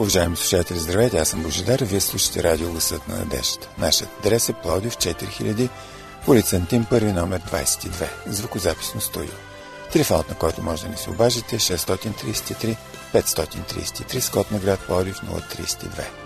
Уважаеми слушатели, здравейте, аз съм Божидар, вие слушате радио Гласът на надежда. Нашият адрес е Плодив 4000, улица Антим, първи номер 22, звукозаписно студио. Телефонът, на който може да ни се обажите е 633 533, скот на град Плодив 032.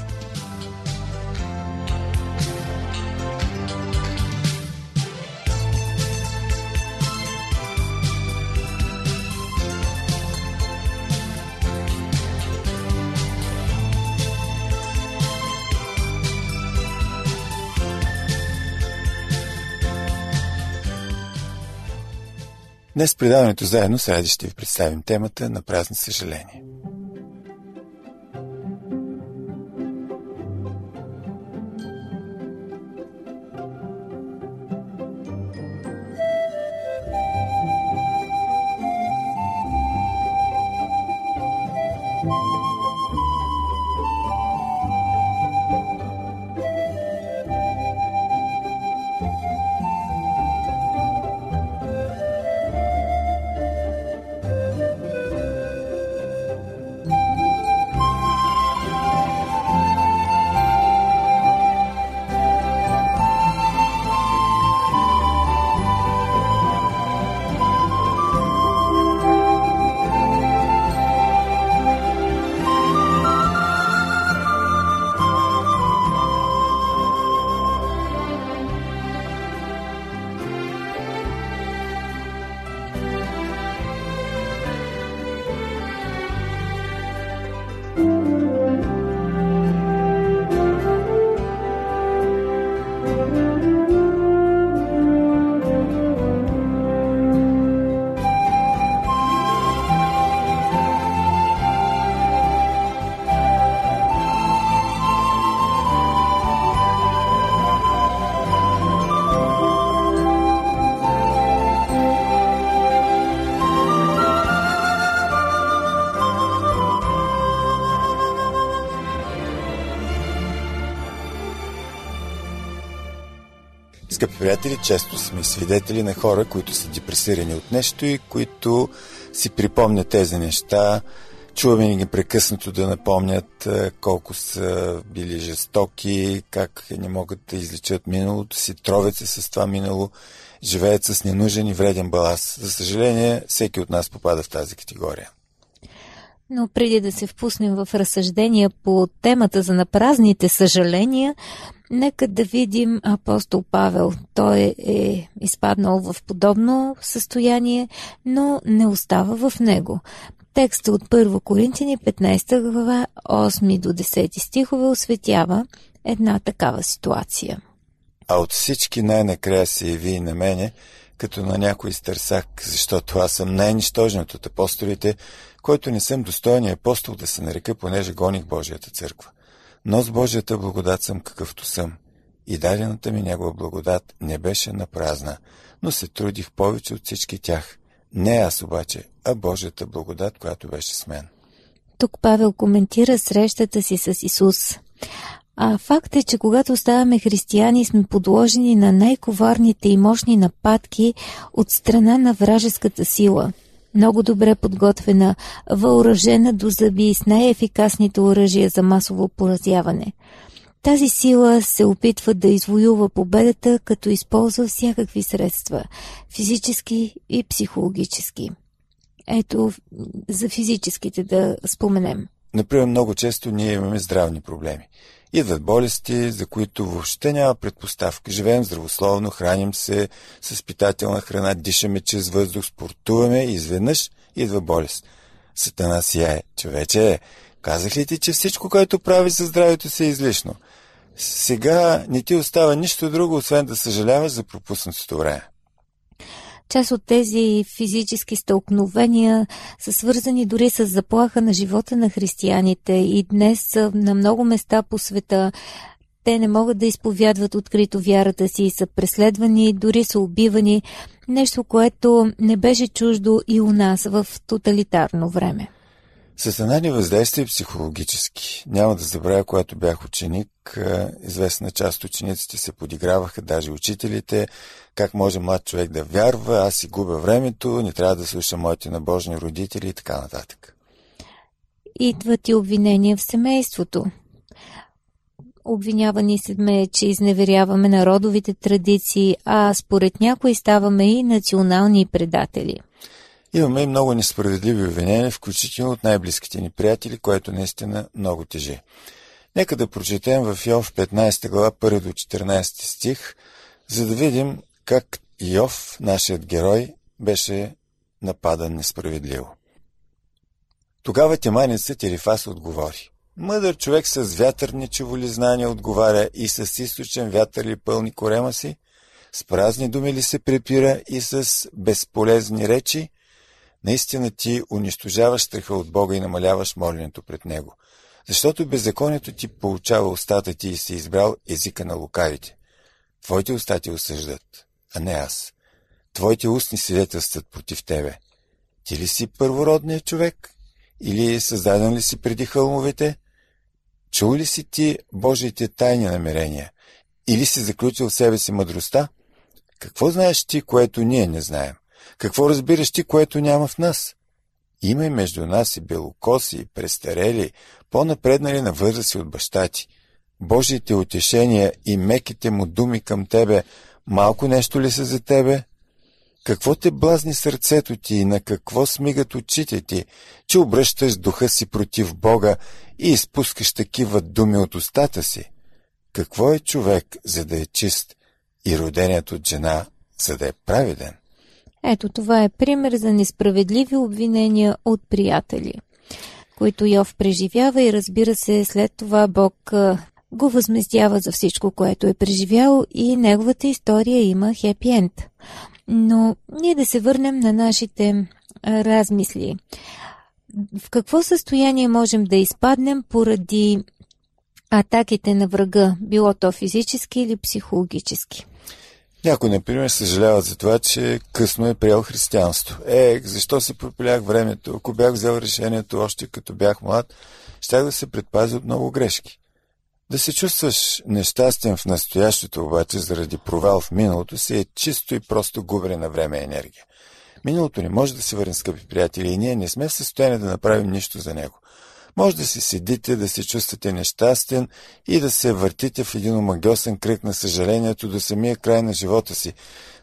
Днес предаването заедно с Ради ще ви представим темата на празни съжаление. Приятели, често сме свидетели на хора, които са депресирани от нещо и които си припомнят тези неща. Чуваме ги прекъснато да напомнят колко са били жестоки, как не могат да изличат миналото си, тровят се с това минало, живеят с ненужен и вреден балас. За съжаление, всеки от нас попада в тази категория. Но преди да се впуснем в разсъждения по темата за напразните съжаления, нека да видим апостол Павел. Той е изпаднал в подобно състояние, но не остава в него. Текстът от 1 Коринтини 15 глава 8 до 10 стихове осветява една такава ситуация. А от всички най-накрая се яви и на мене, като на някой стърсак, защото аз съм най-нищожният от апостолите, който не съм достоен апостол да се нарека, понеже гоних Божията църква. Но с Божията благодат съм какъвто съм. И дадената ми Негова благодат не беше на празна, но се трудих повече от всички тях. Не аз обаче, а Божията благодат, която беше с мен. Тук Павел коментира срещата си с Исус. А факт е, че когато ставаме християни, сме подложени на най-коварните и мощни нападки от страна на вражеската сила. Много добре подготвена, въоръжена до зъби с най-ефикасните оръжия за масово поразяване. Тази сила се опитва да извоюва победата, като използва всякакви средства – физически и психологически. Ето, за физическите да споменем. Например, много често ние имаме здравни проблеми. Идват болести, за които въобще няма предпоставка. Живеем здравословно, храним се с питателна храна, дишаме чрез въздух, спортуваме и изведнъж идва болест. Сатана сияе. Човече, казах ли ти, че всичко, което прави за здравето си е излишно? Сега не ти остава нищо друго, освен да съжаляваш за пропуснатото време. Част от тези физически стълкновения са свързани дори с заплаха на живота на християните и днес на много места по света те не могат да изповядват открито вярата си и са преследвани, дори са убивани, нещо, което не беше чуждо и у нас в тоталитарно време. Сатана ни въздействие психологически. Няма да забравя, когато бях ученик, известна част от учениците се подиграваха, даже учителите, как може млад човек да вярва, аз си губя времето, не трябва да слуша моите набожни родители и така нататък. Идват и обвинения в семейството. Обвинявани сме, че изневеряваме народовите традиции, а според някои ставаме и национални предатели – Имаме и много несправедливи обвинения, включително от най-близките ни приятели, което наистина много тежи. Нека да прочетем в Йов 15 глава 1 до 14 стих, за да видим как Йов, нашият герой, беше нападан несправедливо. Тогава теманецът Ерифас отговори. Мъдър човек с вятърничево ли знание отговаря и с източен вятър ли пълни корема си? С празни думи ли се препира и с безполезни речи? Наистина ти унищожаваш страха от Бога и намаляваш моленето пред Него. Защото беззаконието ти получава устата ти и си избрал езика на лукавите. Твоите уста ти осъждат, а не аз. Твоите устни свидетелстват против тебе. Ти ли си първородният човек? Или създаден ли си преди хълмовете? Чул ли си ти Божиите тайни намерения? Или си заключил в себе си мъдростта? Какво знаеш ти, което ние не знаем? Какво разбираш ти, което няма в нас? Има и между нас и белокоси, и престарели, по-напреднали на възраст от баща ти. Божиите утешения и меките му думи към тебе, малко нещо ли са за тебе? Какво те блазни сърцето ти и на какво смигат очите ти, че обръщаш духа си против Бога и изпускаш такива думи от устата си? Какво е човек, за да е чист, и роденият от жена, за да е праведен? Ето това е пример за несправедливи обвинения от приятели, които Йов преживява и разбира се, след това Бог го възмездява за всичко, което е преживял и неговата история има хепи енд. Но ние да се върнем на нашите размисли. В какво състояние можем да изпаднем поради атаките на врага, било то физически или психологически? Някой, например, съжаляват за това, че късно е приел християнство. Е, защо си пропилях времето? Ако бях взел решението още като бях млад, щях да се предпазя от много грешки. Да се чувстваш нещастен в настоящето обаче заради провал в миналото си е чисто и просто губене на време и енергия. Миналото не може да се върне, скъпи приятели, и ние не сме в състояние да направим нищо за него. Може да си седите, да се чувствате нещастен и да се въртите в един омагиосен кръг на съжалението до самия край на живота си.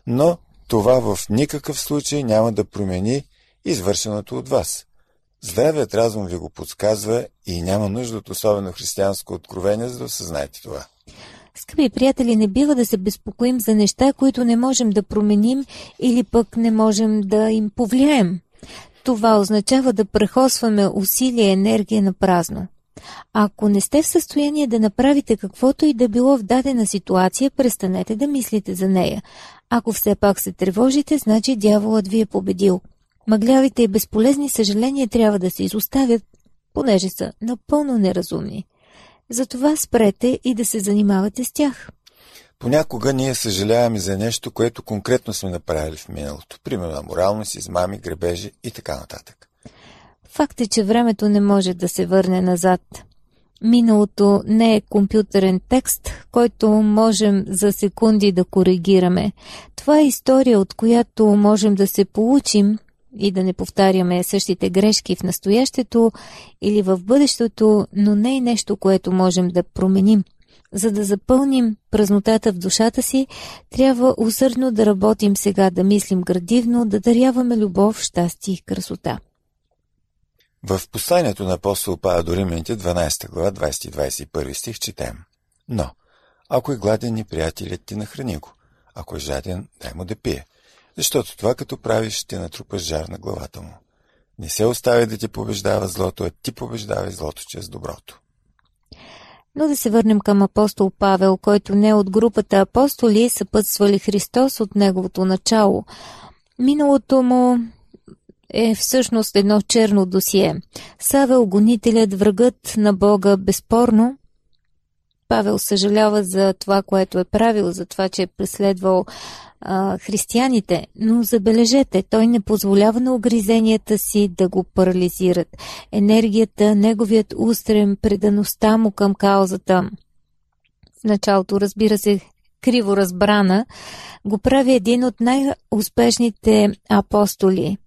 Но това в никакъв случай няма да промени извършеното от вас. Здравият разум ви го подсказва и няма нужда от особено християнско откровение, за да осъзнаете това. Скъпи приятели, не бива да се безпокоим за неща, които не можем да променим или пък не можем да им повлияем. Това означава да прехосваме усилия и енергия на празно. Ако не сте в състояние да направите каквото и да било в дадена ситуация, престанете да мислите за нея. Ако все пак се тревожите, значи дяволът ви е победил. Мъглявите и безполезни съжаления трябва да се изоставят, понеже са напълно неразумни. Затова спрете и да се занимавате с тях. Понякога ние съжаляваме за нещо, което конкретно сме направили в миналото. Примерно моралност, измами, гребежи и така нататък. Факт е, че времето не може да се върне назад. Миналото не е компютърен текст, който можем за секунди да коригираме. Това е история, от която можем да се получим и да не повтаряме същите грешки в настоящето или в бъдещето, но не е нещо, което можем да променим – за да запълним празнотата в душата си, трябва усърдно да работим сега, да мислим градивно, да даряваме любов, щастие и красота. В посланието на апостол Павел до Римляните, 12 глава, 20-21 стих, четем. Но, ако е гладен и приятелят ти, нахрани го. Ако е жаден, дай му да пие. Защото това, като правиш, ще натрупаш жар на главата му. Не се оставя да ти побеждава злото, а ти побеждавай злото чрез доброто. Но да се върнем към апостол Павел, който не от групата апостоли съпътствали Христос от неговото начало. Миналото му е всъщност едно черно досие. Савел, гонителят, врагът на Бога, безспорно. Павел съжалява за това, което е правил, за това, че е преследвал а, християните, но забележете, той не позволява на огризенията си да го парализират. Енергията, неговият устрем, предаността му към каузата. В началото, разбира се, криво разбрана, го прави един от най-успешните апостоли.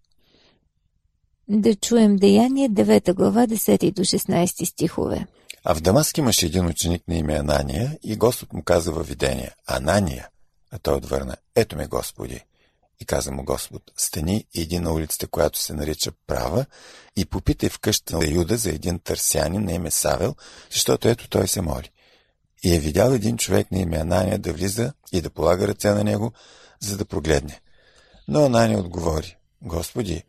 Да чуем Деяние 9 глава 10 до 16 стихове. А в Дамаск имаше един ученик на име Анания и Господ му каза във видение Анания – а той отвърна, ето ме Господи. И каза му Господ, стани иди на улицата, която се нарича Права, и попитай в къща на Юда за един търсянин на име Савел, защото ето той се моли. И е видял един човек на име Анания да влиза и да полага ръце на него, за да прогледне. Но Анания отговори, Господи,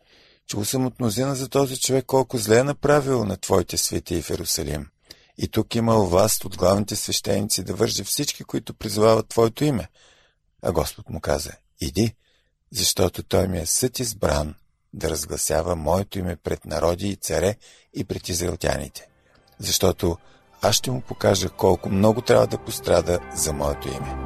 чул съм от мнозина за този човек колко зле е направил на Твоите свети в Иерусалим. И тук имал власт от главните свещеници да вържи всички, които призовават Твоето име. А Господ му каза, иди, защото той ми е съд избран да разгласява моето име пред народи и царе и пред израелтяните. Защото аз ще му покажа колко много трябва да пострада за моето име.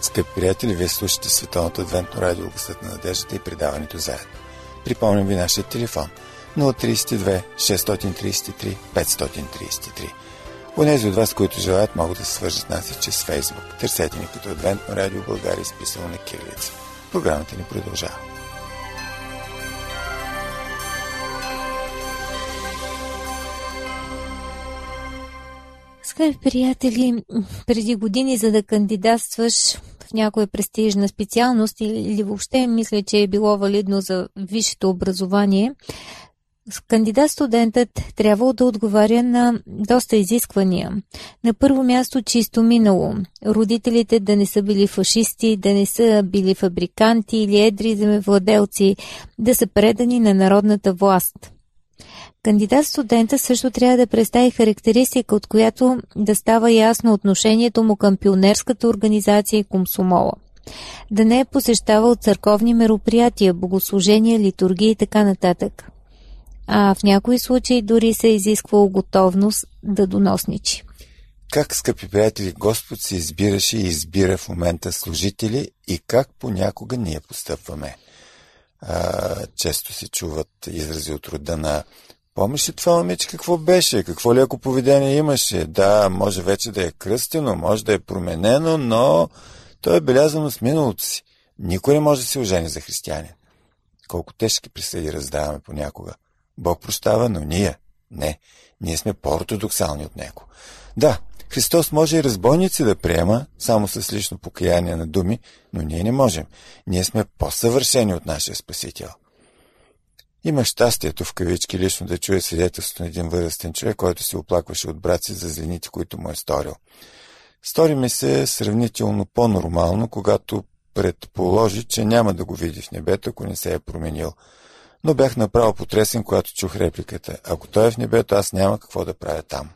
Скъпи приятели, вие слушате Световното адвентно радио Гласът на надеждата и предаването заедно. Припомням ви нашия телефон 032 633 533. Онези от вас, които желаят, могат да се свържат нас и чрез Фейсбук. Търсете ни като Адвентно радио България, изписано на кирилица. Програмата ни продължава. Скъпи приятели, преди години, за да кандидатстваш някоя престижна специалност или въобще мисля, че е било валидно за висшето образование, кандидат-студентът трябва да отговаря на доста изисквания. На първо място чисто минало. Родителите да не са били фашисти, да не са били фабриканти или едри земевладелци, да са предани на народната власт. Кандидат-студента също трябва да представи характеристика, от която да става ясно отношението му към пионерската организация и комсомола. Да не е посещавал църковни мероприятия, богослужения, литургии и така нататък. А в някои случаи дори се е изисквало готовност да доносничи. Как, скъпи приятели, Господ се избираше и избира в момента служители и как понякога ние постъпваме. А, често се чуват изрази от рода на Помниш ли това момиче какво беше? Какво леко поведение имаше? Да, може вече да е кръстено, може да е променено, но то е белязано с миналото си. Никой не може да се ожени за християнин. Колко тежки присъди раздаваме понякога. Бог прощава, но ние не. Ние сме по-ортодоксални от него. Да, Христос може и разбойници да приема, само с лично покаяние на думи, но ние не можем. Ние сме по-съвършени от нашия Спасител. Има щастието в кавички лично да чуя свидетелството на един възрастен човек, който се оплакваше от брат си за злените, които му е сторил. Стори ми се сравнително по-нормално, когато предположи, че няма да го види в небето, ако не се е променил. Но бях направо потресен, когато чух репликата. Ако той е в небето, аз няма какво да правя там.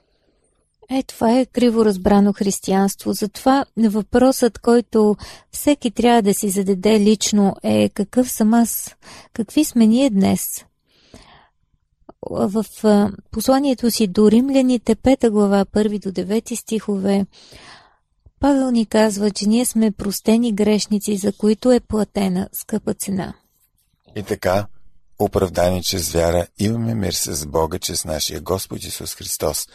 Е, това е криво разбрано християнство. Затова въпросът, който всеки трябва да си зададе лично е какъв съм аз? Какви сме ние днес? В посланието си до римляните, 5 глава, 1 до 9 стихове, Павел ни казва, че ние сме простени грешници, за които е платена скъпа цена. И така, оправдани чрез вяра, имаме мир с Бога, чрез нашия Господ Исус Христос,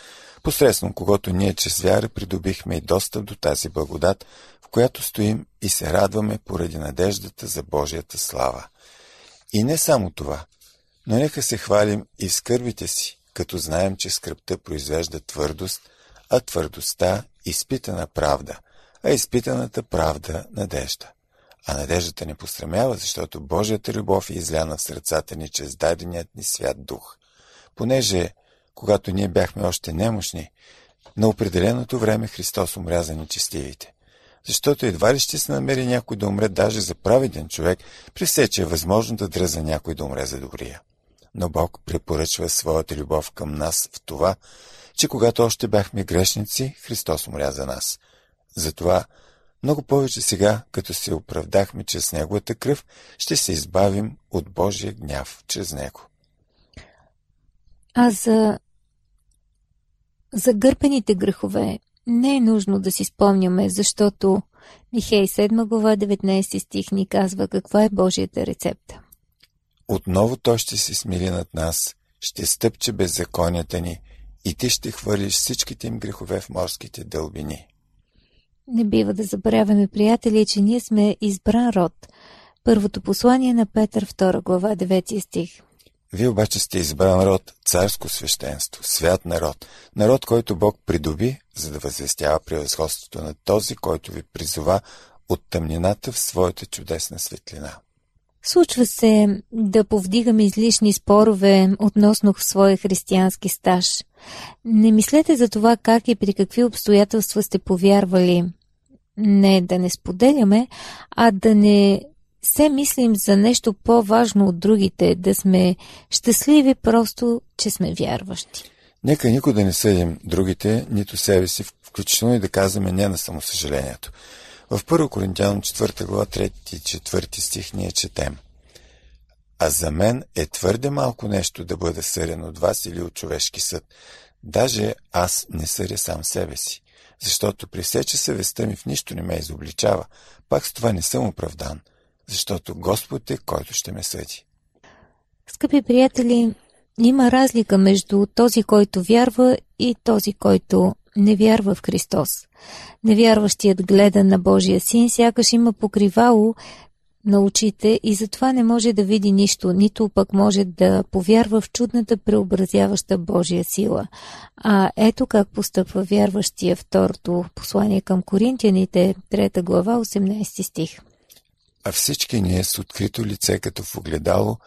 посредством когото ние чрез вяра придобихме и достъп до тази благодат, в която стоим и се радваме поради надеждата за Божията слава. И не само това, но нека се хвалим и скърбите си, като знаем, че скръпта произвежда твърдост, а твърдостта – изпитана правда, а изпитаната правда – надежда. А надеждата не постремява, защото Божията любов е изляна в сърцата ни чрез даденият ни свят дух. Понеже, когато ние бяхме още немощни, на определеното време Христос умря за нечестивите. Защото едва ли ще се намери някой да умре даже за праведен човек, при все, че е възможно да дръза някой да умре за добрия. Но Бог препоръчва своята любов към нас в това, че когато още бяхме грешници, Христос умря за нас. Затова много повече сега, като се оправдахме чрез Неговата кръв, ще се избавим от Божия гняв чрез Него. А за, за гърпените грехове не е нужно да си спомняме, защото Михей 7 глава 19 стих ни казва каква е Божията рецепта. Отново Той ще се смили над нас, ще стъпче беззаконията ни и ти ще хвърлиш всичките им грехове в морските дълбини. Не бива да забравяме, приятели, че ние сме избран род. Първото послание на Петър, 2 глава, 9 стих. Вие обаче сте избран род, царско свещенство, свят народ, народ, който Бог придоби, за да възвестява превъзходството на този, който ви призова от тъмнината в своята чудесна светлина. Случва се да повдигаме излишни спорове относно своя християнски стаж. Не мислете за това как и при какви обстоятелства сте повярвали. Не да не споделяме, а да не се мислим за нещо по-важно от другите, да сме щастливи просто, че сме вярващи. Нека никой да не съдим другите, нито себе си, включително и да казваме не на самосъжалението. В 1 Коринтияно 4 глава 3 и 4 стих ние четем. А за мен е твърде малко нещо да бъда съден от вас или от човешки съд. Даже аз не съдя сам себе си, защото при все, че съвестта ми в нищо не ме изобличава, пак с това не съм оправдан, защото Господ е, който ще ме съди. Скъпи приятели, има разлика между този, който вярва и този, който не вярва в Христос. Невярващият гледа на Божия син, сякаш има покривало на очите и затова не може да види нищо, нито пък може да повярва в чудната преобразяваща Божия сила. А ето как постъпва вярващия второто послание към Коринтияните, 3 глава, 18 стих. А всички ние с открито лице като в огледало,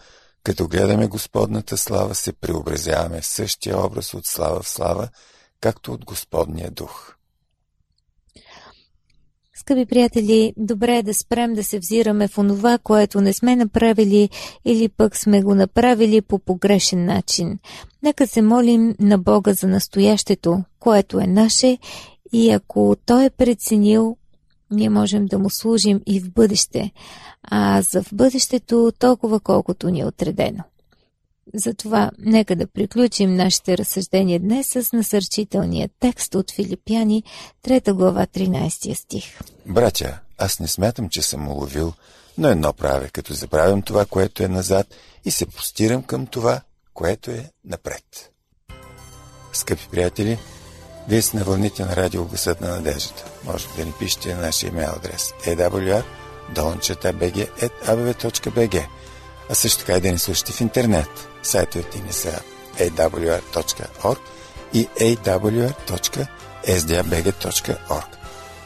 като гледаме Господната слава, се преобразяваме в същия образ от слава в слава, както от Господния дух. Скъпи приятели, добре е да спрем да се взираме в онова, което не сме направили или пък сме го направили по погрешен начин. Нека се молим на Бога за настоящето, което е наше и ако Той е преценил, ние можем да му служим и в бъдеще, а за в бъдещето толкова колкото ни е отредено. Затова нека да приключим нашите разсъждения днес с насърчителния текст от Филипяни, 3 глава, 13 стих. Братя, аз не смятам, че съм уловил, но едно правя, като забравям това, което е назад и се постирам към това, което е напред. Скъпи приятели, вие сте на вълните на радио Гласът на надеждата. Може да ни пишете на нашия имейл адрес awr dolonchatabg.abv.bg а също така и да ни слушате в интернет. Сайтовете ни са awr.org и awr.sdabg.org.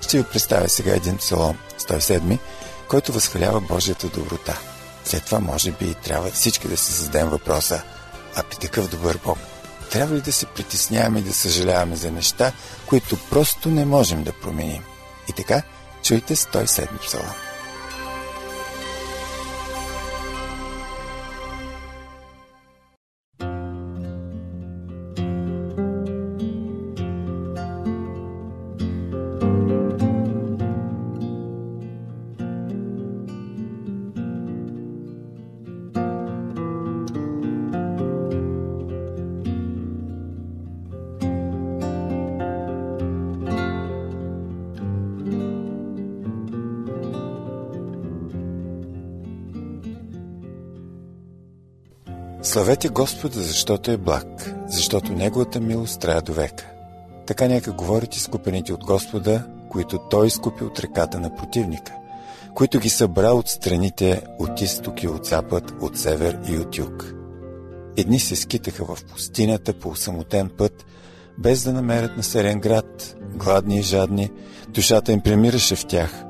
Ще ви представя сега един псалом, 107, който възхвалява Божията доброта. След това, може би, трябва всички да се зададем въпроса, а при такъв добър Бог, трябва ли да се притесняваме и да съжаляваме за неща, които просто не можем да променим? И така, чуйте 107 псалом. Славете Господа, защото е благ, защото Неговата милост трябва до века. Така нека говорят изкупените от Господа, които Той изкупи от реката на противника, които ги събра от страните от изток и от запад, от север и от юг. Едни се скитаха в пустинята по самотен път, без да намерят населен град, гладни и жадни, душата им премираше в тях.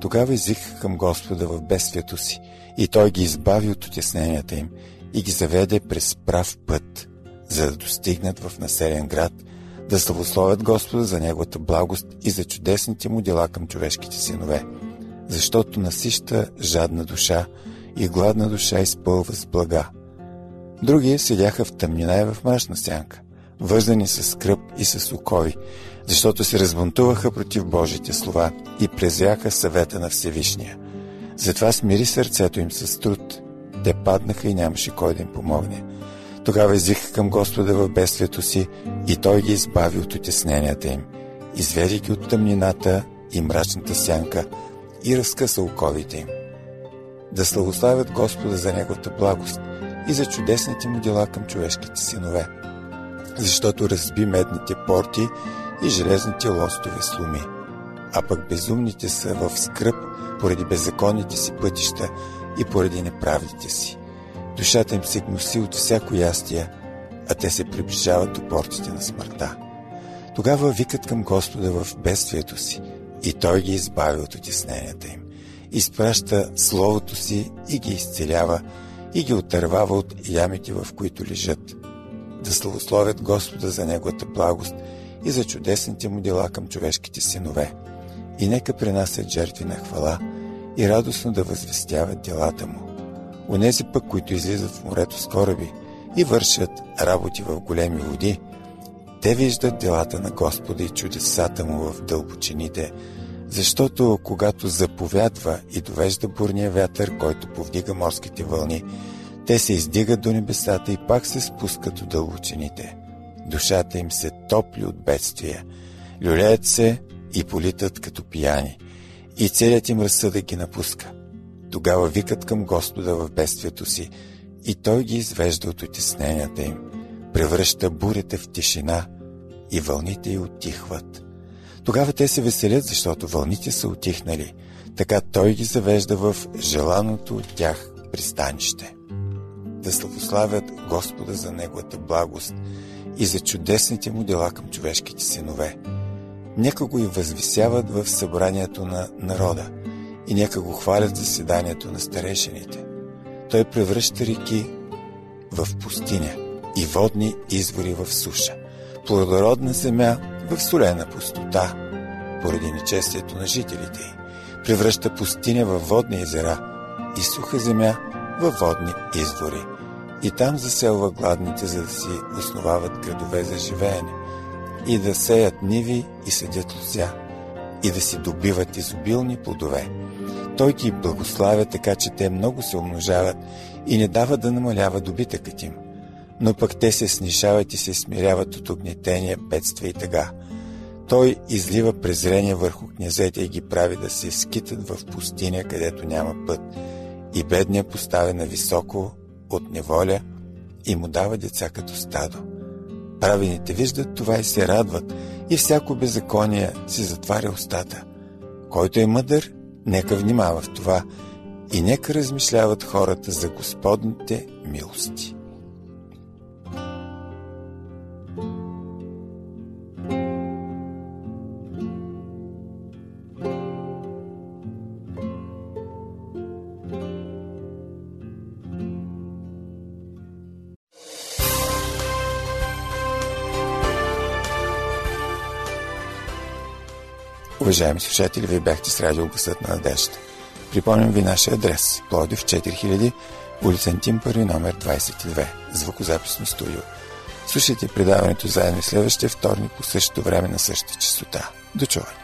Тогава извикаха към Господа в бедствието си и Той ги избави от отясненията им и ги заведе през прав път, за да достигнат в населен град, да славословят Господа за Неговата благост и за чудесните му дела към човешките синове, защото насища жадна душа и гладна душа изпълва с блага. Други седяха в тъмнина и в мрачна сянка, въздани с скръп и с окови, защото се разбунтуваха против Божите слова и презряха съвета на Всевишния. Затова смири сърцето им с труд те паднаха и нямаше кой да им помогне. Тогава извиха към Господа в бедствието си и Той ги избави от отесненията им, изведи ги от тъмнината и мрачната сянка и разкъса оковите им. Да славославят Господа за Неговата благост и за чудесните му дела към човешките синове, защото разби медните порти и железните лостове слуми. А пък безумните са в скръп поради беззаконните си пътища и поради неправдите си. Душата им се гноси от всяко ястие, а те се приближават до портите на смъртта. Тогава викат към Господа в бедствието си и Той ги избави от отисненията им. Изпраща Словото си и ги изцелява и ги отървава от ямите, в които лежат. Да славословят Господа за Неговата благост и за чудесните му дела към човешките синове. И нека принасят жертви на хвала – и радостно да възвестяват делата му. Онези пък, които излизат в морето с кораби и вършат работи в големи води, те виждат делата на Господа и чудесата му в дълбочините, защото когато заповядва и довежда бурния вятър, който повдига морските вълни, те се издигат до небесата и пак се спускат от дълбочините. Душата им се топли от бедствия, люлеят се и политат като пияни – и целият им разсъдък ги напуска. Тогава викат към Господа в бедствието си и Той ги извежда от отесненията им, превръща бурята в тишина и вълните й отихват. Тогава те се веселят, защото вълните са отихнали, така Той ги завежда в желаното от тях пристанище. Да славославят Господа за Неговата благост и за чудесните му дела към човешките синове – Нека го и възвисяват в събранието на народа и нека го хвалят заседанието на старешените. Той превръща реки в пустиня и водни извори в суша, плодородна земя в солена пустота, поради нечестието на жителите й. Превръща пустиня в водни езера и суха земя в водни извори. И там заселва гладните, за да си основават градове за живеене и да сеят ниви и съдят лузя, и да си добиват изобилни плодове. Той ги благославя така, че те много се умножават и не дава да намалява добитъкът им. Но пък те се снишават и се смиряват от огнетения, бедствия и тъга. Той излива презрение върху князете и ги прави да се скитат в пустиня, където няма път, и бедния поставя на високо от неволя и му дава деца като стадо. Правените виждат това и се радват, и всяко беззаконие си затваря устата. Който е мъдър, нека внимава в това и нека размишляват хората за Господните милости. Уважаеми слушатели, вие бяхте с радио Гъсът на надежда. Припомням ви нашия адрес. Плодив 4000, улица Антим, първи номер 22, звукозаписно студио. Слушайте предаването заедно следващия вторник по същото време на същата частота. До чуване!